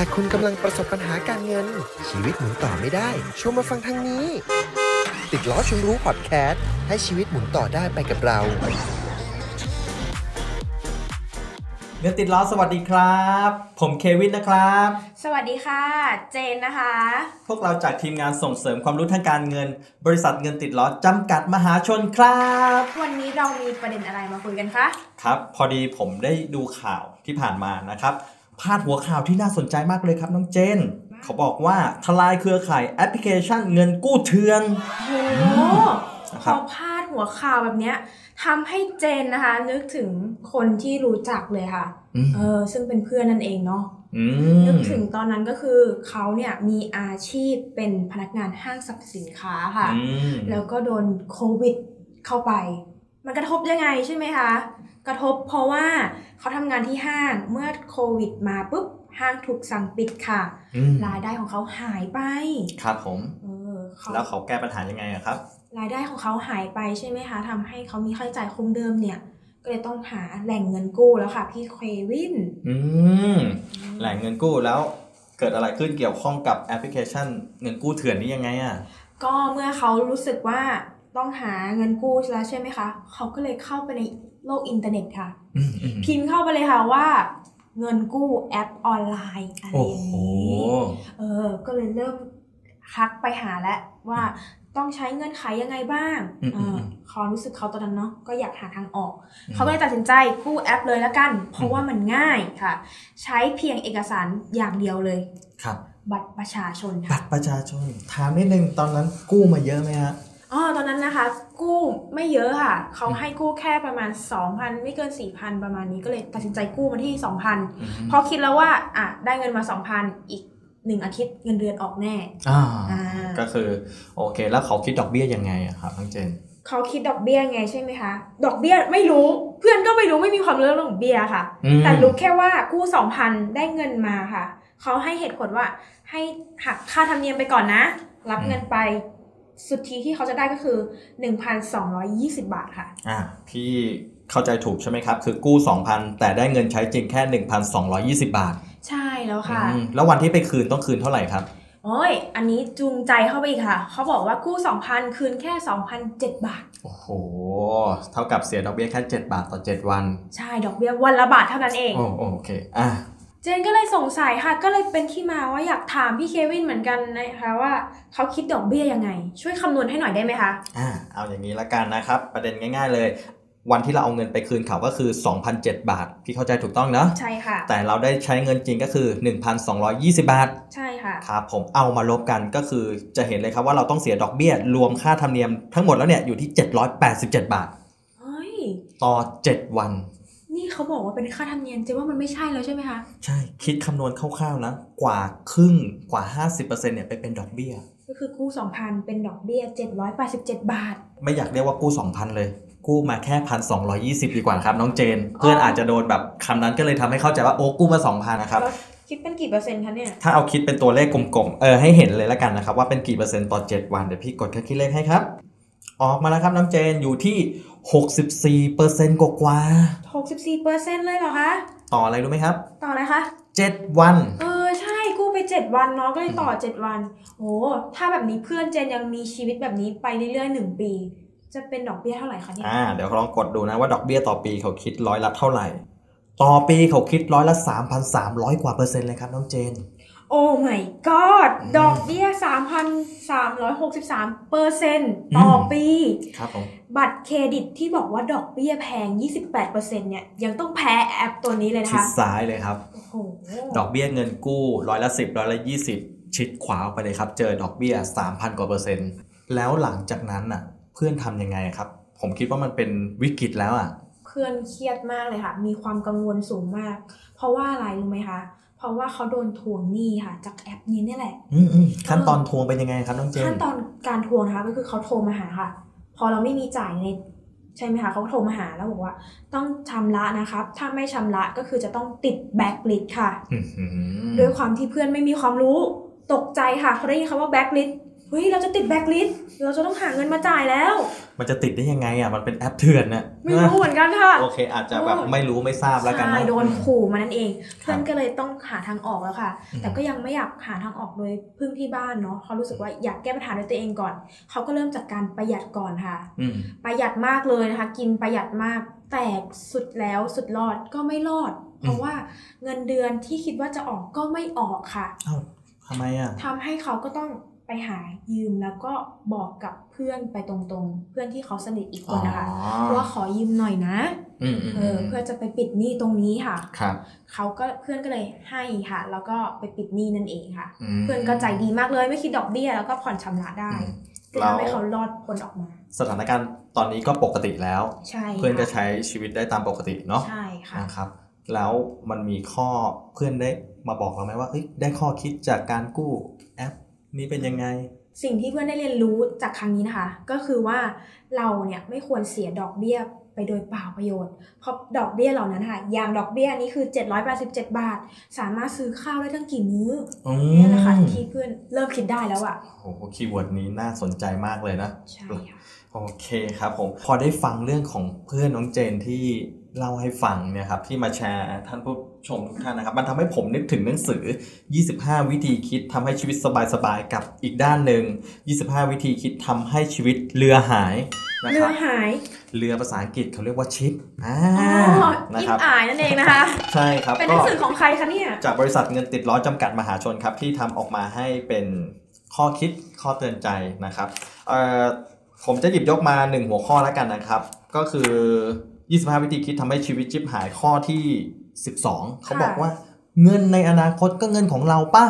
ากคุณกำลังประสบปัญหาการเงิน ชีวิตหมุนต่อไม่ได้ ชวนมาฟังทางนี้ ติดล้อชวนรู้พอดแคสต์ให้ชีวิตหมุนต่อได้ไปกับเรา เงินติดล้อสวัสดีครับ ผมเควินนะครับ สวัสดีค่ะ เจนนะคะ พวกเราจากทีมงานส่งเสริมความรู้ทางการเงิน บริษัทเงินติดล้อจำกัดมหาชนครับ วันนี้เรามีประเด็นอะไรมาคุยกันคะ ครับ พอดีผมได้ดูข่าวที่ผ่านมานะครับ พาดหัวข่าวที่น่าสนใจมากเลยครับน้องเจน เขาบอกว่าทลายเครือข่ายแอปพลิเคชันเงินกู้เถื่อนโอ้โหนะพครับอพาดหัวข่าวแบบเนี้ยทำให้เจนนะคะ นึกถึงคนที่รู้จักเลยค่ะอืมเออซึ่งเป็นเพื่อนนั่นเองเนาะอืนึมกถึงตอนนั้นก็คือเขาเนี่ยมีอาชีพเป็นพนักงานห้างสรรพสินค้าค่ะอืมแล้วก็โดนโควิดเข้าไป มันกระทบยังไงใช่ไหมคะ กระทบเพราะว่าเขาทำงานที่ห้างเมื่อโควิดมาปุ๊บห้างถูกสั่งปิดค่ะอืมรายได้ของเขาหายไป ครับผม เออเขาแล้วเขาแก้ปัญหายังไงอะครับ รายได้ของเขาหายไปใช่ไหมคะทำให้เขามีค่าใช้จ่ายคงเดิมเนี่ย ก็เลยต้องหาแหล่งเงินกู้แล้วค่ะ พี่เควิน อืม แหล่งเงินกู้แล้วเกิดอะไรขึ้นเกี่ยวข้องกับแอปพลิเคชันเงินกู้เถื่อนนี้ยังไงอะ ก็เมื่อเขารู้สึกว่า ต้องหาเงินกู้แล้วใช่ไหมคะ เขาก็เลยเข้าไปในโลกอินเทอร์เน็ตค่ะอืมอืมพิมพ์เข้าไปเลยค่ะว่า เงินกู้แอปออนไลน์อะไรโอ้อย่างโหนี้เออ ก็เลยเริ่มทักไปหาแล้วว่าต้องใช้เงื่อนไขยังไงบ้างอืมเออืมอความรู้สึกเขาตอนนั้นเนาะก็อยากหาทางออกอืมเขาก็เลยตัดสินใจกู้แอปเลยแล้วกัน เพราะว่ามันง่ายค่ะ ใช้เพียงเอกสารอย่างเดียวเลย ครับ บัตรประชาชนบัค่ะตรประชาชน ถามนิดนึงตอนนั้นกู้มาเยอะไหมฮะ อ๋อตอนนั้นนะคะ กู้ไม่เยอะค่ะ เขาอืมให้กู้แค่ประมาณ 2,000 ไม่เกิน 4,000 ประมาณนี้ก็เลยตัดสินใจกู้มาที่ 2,000อืมเพราะคิดแล้วว่าอะได้เงินมา 2,000 อีกหนึ่งอาทิตย์เงินเดือนออกแน่อ่าอ่าก็คือโอเค แล้วเขาคิดดอกเบี้ยยังไงอะครับน้องเจนเขาคิดดอกเบี้ยไงใช่ไหมคะ ดอกเบี้ยไม่รู้เพื่อนก็ไม่รู้ไม่มีความรู้เรื่องดอกเบี้ยค่ะอืมแต่รู้แค่ว่ากู้สองพันได้เงินมาค่ะ เขาให้เหตุผลว่าให้หักค่าธรรมเนียมไปก่อนนะ รับเงินไป สุทธิที่เขาจะได้ก็คือ 1,220 บาทค่ะ อ่าพี่เข้าใจถูกใช่ไหมครับ คือกู้ 2,000 แต่ได้เงินใช้จริงแค่ 1,220 บาท ใช่แล้วค่ะอืมแล้ววันที่ไปคืนต้องคืนเท่าไหร่ครับโอ้ย อันนี้จูงใจเข้าไปอีกค่ะ เขาบอกว่ากู้ 2,000 คืนแค่ 2,007 บาท โอ้โห เท่ากับเสียดอกเบี้ยแค่ 7 บาทต่อ 7 วัน ใช่ ดอกเบี้ยวันละบาทเท่านั้นเอง โอ้โอเค อะ เจนก็เลยสงสัยค่ะ ก็เลยเป็นที่มาว่าอยากถามพี่เควินเหมือนกันนะคะว่าเขาคิดดอกเบี้ยยังไง ช่วยคำนวณให้หน่อยได้ไหมคะอ่าเอาอย่างนี้ละกันนะครับ ประเด็นง่าย ๆ เลย วันที่เราเอาเงินไปคืนเขาก็คือ 2,007 บาท พี่เข้าใจถูกต้องเนาะใช่ค่ะ แต่เราได้ใช้เงินจริงก็คือ 1,220 บาท ใช่ค่ะครับผมเอามาลบกันก็คือจะเห็นเลยครับว่าเราต้องเสียดอกเบี้ยรวมค่าธรรมเนียมทั้งหมดแล้วเนี่ยอยู่ที่ 787 บาทเฮ้ยต่อ 7 วันนี่ เขาบอกว่าเป็นค่าธรรมเนียมเจนว่ามันไม่ใช่แล้วใช่ไหมคะ ใช่ คิดคำนวณคร่าวๆนะ กว่าครึ่งกว่า 50%เนี่ยไปเป็นดอกเบี้ย ก็คือกู้ 2,000 เป็นดอกเบี้ย 787 บาท ไม่อยากเรียกว่ากู้ 2,000 เลย กู้มาแค่1,220ดีกว่าครับน้องเจน เพื่อนอาจจะโดนแบบคำนั้นก็เลยทำให้เข้าใจว่าโอ้กู้มา2,000นะครับแล้วคิดเป็นกี่เปอร์เซ็นต์คะเนี่ย ถ้าเอาคิดเป็นตัวเลขกลมๆ เออให้เห็นเลยแล้วกันนะครับ ว่าเป็นกี่เปอร์เซ็นต์ต่อ 7 วัน เดี๋ยวพี่กดแค่คิดเลขให้ครับ ออกมาแล้วครับน้องเจนอยู่ที่ 64เปอร์เซ็นต์กว่า64เปอร์เซ็นต์เลยเหรอคะๆต่ออะไรรู้ไหมครับ ต่ออะไรคะ 7 วัน เออ ใช่กู้ไป 7 วันเนาะก็เลยต่อ 7 วันโอ้ถ้าแบบนี้เพื่อนเจนยังมีชีวิตแบบนี้ไปเรื่อยๆ1ปี จะเป็นดอกเบี้ยเท่าไหร่คะเนี่ยอ่าเดี๋ยวลองกดดูนะว่าดอกเบี้ยต่อปีเขาคิดร้อยละเท่าไหร่ ต่อปีเขาคิดร้อยละ3,300 กว่าเปอร์เซ็นต์เลยครับน้องเจน โอ้ my god อืมดอกเบี้ย 3,363เปอร์เซ็นต์ต่ออมปี ครับผม บัตรเครดิตที่บอกว่าดอกเบี้ยแพง 28%เนี่ย ยังต้องแพ้แอปตัวนี้เลยนะชิดคะซ้ายเลยครับโอ้โหดอกเบี้ยเงินกู้ร้อยละ10ร้อยละ20ชิดขวาออกไปเลยครับ เจอดอกเบี้ย 3,000 กว่าเปอร์เซ็นต์ แล้วหลังจากนั้นน่ะ เพื่อนทำยังไงครับ ผมคิดว่ามันเป็นวิกฤตแล้วอะ เพื่อนเครียดมากเลยค่ะ มีความกังวลสูงมาก เพราะว่าอะไรรู้ไหมคะ เพราะว่าเขาโดนทวงหนี้ค่ะ จากแอปนี้เนี่ยแหละอืมอืมขั้นตอนทวงเป็นยังไงครับน้องเจนขั้นตอนการทวงนะคะ ก็คือเขาโทรมาหาค่ะ พอเราไม่มีจ่ายในใช่ไหมคะเขาก็โทรมาหาแล้วบอกว่า ต้องชำระนะครับ ถ้าไม่ชำระก็คือจะต้องติดแบ็กลิสค่ะอื้อหือด้วยความที่เพื่อนไม่มีความรู้ตกใจค่ะเขาได้ยินคำว่าแบ็กลิส เฮ้ยเราจะติดแบ็คลิสต์เราจะต้องหาเงินมาจ่ายแล้ว มันจะติดได้ยังไงอะมันเป็นแอปเถื่อนน่ะไม่รู้เหมือนกันค่ะ โอเค อาจจะแบบไม่รู้ไม่ทราบแล้วกันใช่เนาะโดนขู่มานั่นเองครับเพื่อนก็เลยต้องหาทางออกแล้วค่ะอืมแต่ก็ยังไม่อยากหาทางออกโดยพึ่งที่บ้านเนาะเขารู้สึกว่าอยากแก้ปัญหาด้วยตัวเองก่อน เขาก็เริ่มจากการประหยัดก่อนค่ะอืมประหยัดมากเลยนะคะ กินประหยัดมากแต่สุดแล้วสุดรอดก็ไม่รอด เพราะว่าเงินเดือนที่คิดว่าจะออกก็ไม่ออกค่ะเอ้าทำไมอะทำให้เขาก็ต้อง ไปหายืมแล้วก็บอกกับเพื่อนไปตรงๆ เพื่อนที่เขาสนิทอีกคนนะคะว่าขอยืมหน่อยนะอืมอืมเออเพื่อจะไปปิดหนี้ตรงนี้ค่ะครับเขาก็เพื่อนก็เลยให้ค่ะ แล้วก็ไปปิดหนี้นั่นเองค่ะมเพื่อนก็ใจดีมากเลยไม่คิดดอกเบี้ยแล้วก็ผ่อนชำระได้อืมก็ทำให้เขารอดพ้นออกมา สถานการณ์ตอนนี้ก็ปกติแล้วใช่เพื่อนก็ค่ะใช้ชีวิตได้ตามปกติเนาะใช่ค่ะนะครับ แล้วมันมีข้อเพื่อนได้มาบอกเราไหมว่าเอ้ยได้ข้อคิดจากการกู้แอป นี้เป็นยังไง สิ่งที่เพื่อนได้เรียนรู้จากครั้งนี้นะคะ ก็คือว่าเราเนี่ยไม่ควรเสียดอกเบี้ยไปโดยเปล่าประโยชน์ เพราะดอกเบี้ยเหล่านั้นค่ะ อย่างดอกเบี้ยนี้คือ 787 บาท สามารถซื้อข้าวได้ทั้งกี่มื้ออืมเนี่ยนะคะที่เพื่อนเริ่มคิดได้แล้วอะโอ้โหคีย์เวิร์ดนี้น่าสนใจมากเลยนะ ใช่ค่ะโอเคครับผม พอได้ฟังเรื่องของเพื่อนน้องเจนที่ เล่าให้ฟังเนี่ยครับที่มาแชร์ท่านผู้ชมทุกท่านนะครับ มันทำให้ผมนึกถึงหนังสือ 25 วิธีคิดทำให้ชีวิตสบายๆกับอีกด้านหนึ่ง 25 วิธีคิดทำให้ชีวิตเรือหายนะเรืคอรับหาย เรือภาษาอังกฤษเขาเรียกว่าชิปอ่าอ๋อนะอิครับบอายนั่นเองนะคะ ใช่ครับ เป็นหนังสือของใครคะเนี่ย จากบริษัทเงินติดล้อจำกัดมหาชนครับ ที่ทำออกมาให้เป็นข้อคิดข้อเตือนใจนะครับเอ่อผมจะหยิบยกมา1หัวข้อแล้วกันนะครับ ก็คือ 25 วิธีคิดทำให้ชีวิตจิบหายข้อที่ 12 เขาบอกว่า เงินในอนาคตก็เงินของเราป่ะ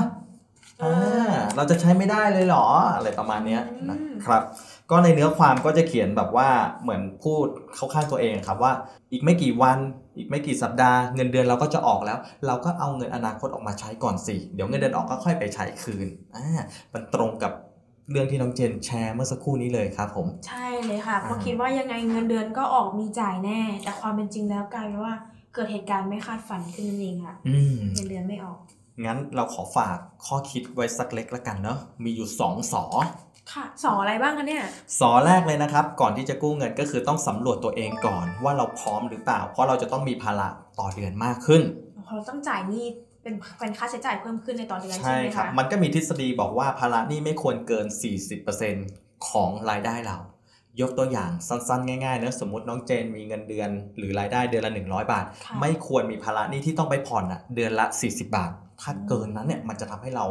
เออ่อาเราจะใช้ไม่ได้เลยเหรอ อะไรประมาณเนี้ยอืมนะครับ ก็ในเนื้อความก็จะเขียนแบบว่าเหมือนพูดเข้าข้างตัวเองครับว่า อีกไม่กี่วัน อีกไม่กี่สัปดาห์เงินเดือนเราก็จะออกแล้ว เราก็เอาเงินอนาคตออกมาใช้ก่อนสิ เดี๋ยวเงินเดือนออกก็ค่อยไปใช้คืนอ่ามันตรงกับ เรื่องที่น้องเจนแชร์เมื่อสักครู่นี้เลยครับผม ใช่เลยค่ะเพราะอ่าคิดว่ายังไงเงินเดือนก็ออกมีจ่ายแน่ แต่ความเป็นจริงแล้วกลายเป็นว่าเกิดเหตุการณ์ไม่คาดฝันขึ้นนั่นเองค่ะอืมเงินเดือนไม่ออก งั้นเราขอฝากข้อคิดไว้สักเล็กละกันเนาะมีอยู่สองสอค่ะสออะไรบ้างคะเนี่ยสอแรกเลยนะครับ ก่อนที่จะกู้เงินก็คือต้องสำรวจตัวเองก่อนว่าเราพร้อมหรือเปล่า เพราะเราจะต้องมีภาระต่อเดือนมากขึ้นเราต้องจ่ายหนี่ เป็นเป็นค่าใช้จ่ายเพิ่มขึ้นในต่อเดือนใช่ใช่ไหมครับคะมันก็มีทฤษฎีบอกว่าภาระหนี้ไม่ควรเกิน 40%ของรายได้เรา ยกตัวอย่างสั้นๆ ง่ายๆเนอะสมมติน้องเจนมีเงินเดือน หรือรายได้เดือนละ 100 บาทค่ะไม่ควรมีภาระหนี้ที่ต้องไปผ่อนอะเดือนละ 40 บาท ถ้าเกินนั้นเนี่ยมันจะทำให้เรา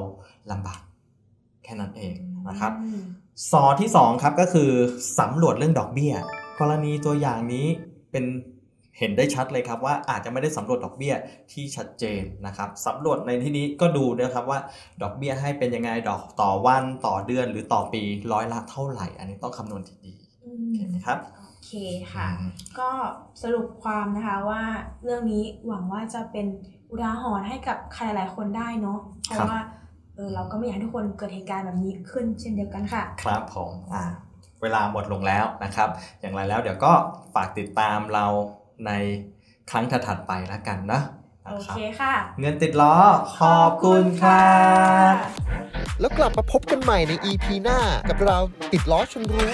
ลำบากแค่นั้นเองนะครับอืมสอที่2ครับก็คือสำรวจเรื่องดอกเบี้ย กรณีตัวอย่างนี้เป็น เห็นได้ชัดเลยครับว่าอาจจะไม่ได้สำรวจดอกเบี้ยที่ชัดเจนนะครับสำรวจในที่นี้ก็ดูนะครับว่าดอกเบี้ยให้เป็นยังไงดอกต่อวันต่อเดือนหรือต่อปีร้อยละเท่าไหร่ อันนี้ต้องคำนวณดีอืๆโอมเคไหมครับโอเคค่ะอืมก็สรุปความนะคะว่าเรื่องนี้หวังว่าจะเป็นอุทาหรณ์ให้กับใครหลายๆคนได้เนาะเพราะว่าเออเราก็ไม่อยากให้ทุกคนเกิดเหตุการณ์แบบนี้ขึ้นเช่นเดียวกันค่ะ ครับผมอ่าเวลาหมดลงแล้วนะครับ อย่างไรแล้วเดี๋ยวก็ฝากติดตามเรา ในครั้งถัดๆไปแล้วกันนะโอนะครับเคค่ะ เงินติดล้อ ขอบคุณครับแล้วกลับมาพบกันใหม่ใน EP หน้ากับเราติดล้อชนรู้